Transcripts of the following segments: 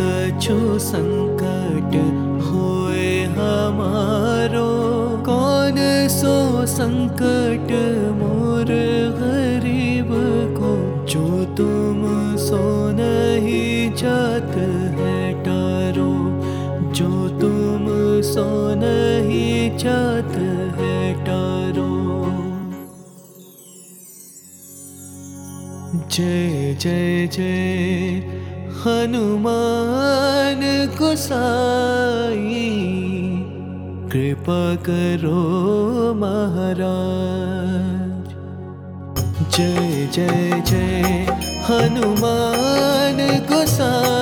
कछु संकट होए हमारो। कौन सो संकट मोर गरीब को? जो तुम सो नहीं जात है टारो जो तुम सो नहीं जात है टारो जय जय जय हनुमान गोसाई कृपा करो महाराज। जय जय जय हनुमान गोसाई।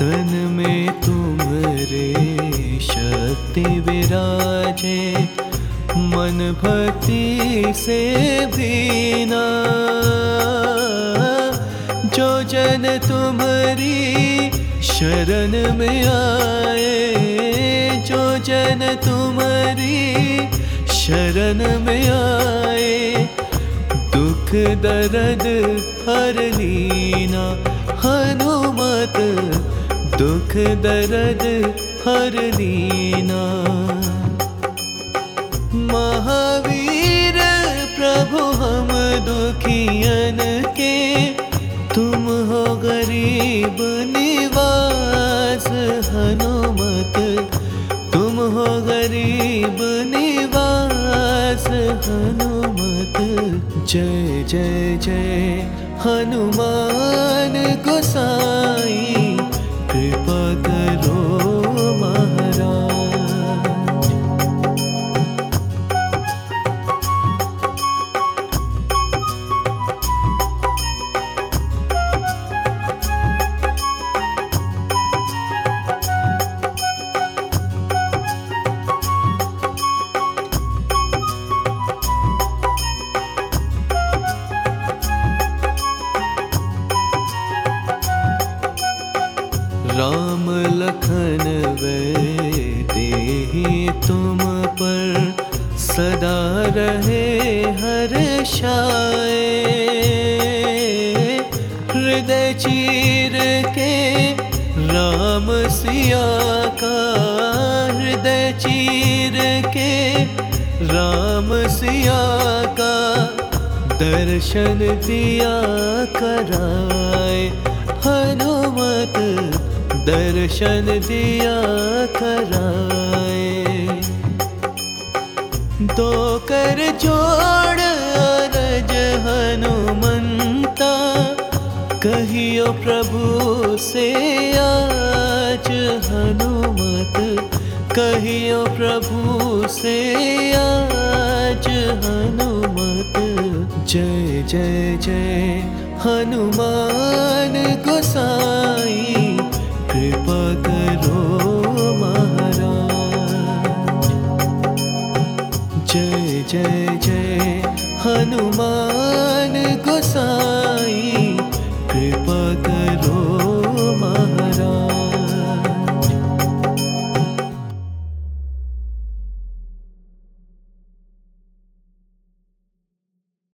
तन में तुमरे शक्ति विराजे, मन भक्ति से भीना। जो जन तुम्हारी शरण में आए, जो जन तुम्हारी शरण में आए, दुख दर्द हर लीना, हनुमत दुख दर्द हर लीना। महावीर प्रभु, हम दुखियन के, तुम हो गरीब निवास हनुमत। तुम हो गरीब निवास हनुमत। जय जय जय, हनुमान गोसाई। कृपा लखन वे देहि तुम पर सदा रहे हर शाये। हृदय चीर के राम सिया का, हृदय चीर के राम सिया का दर्शन दिया कराए। हनुमत दर्शन दिया कराए। दो कर जोड़ अरज हनुमंता, कहियो प्रभु से आज हनुमत, कहियो प्रभु से आज हनुमत। जय जय जय हनुमान गोसाई। हनुमान गोसाई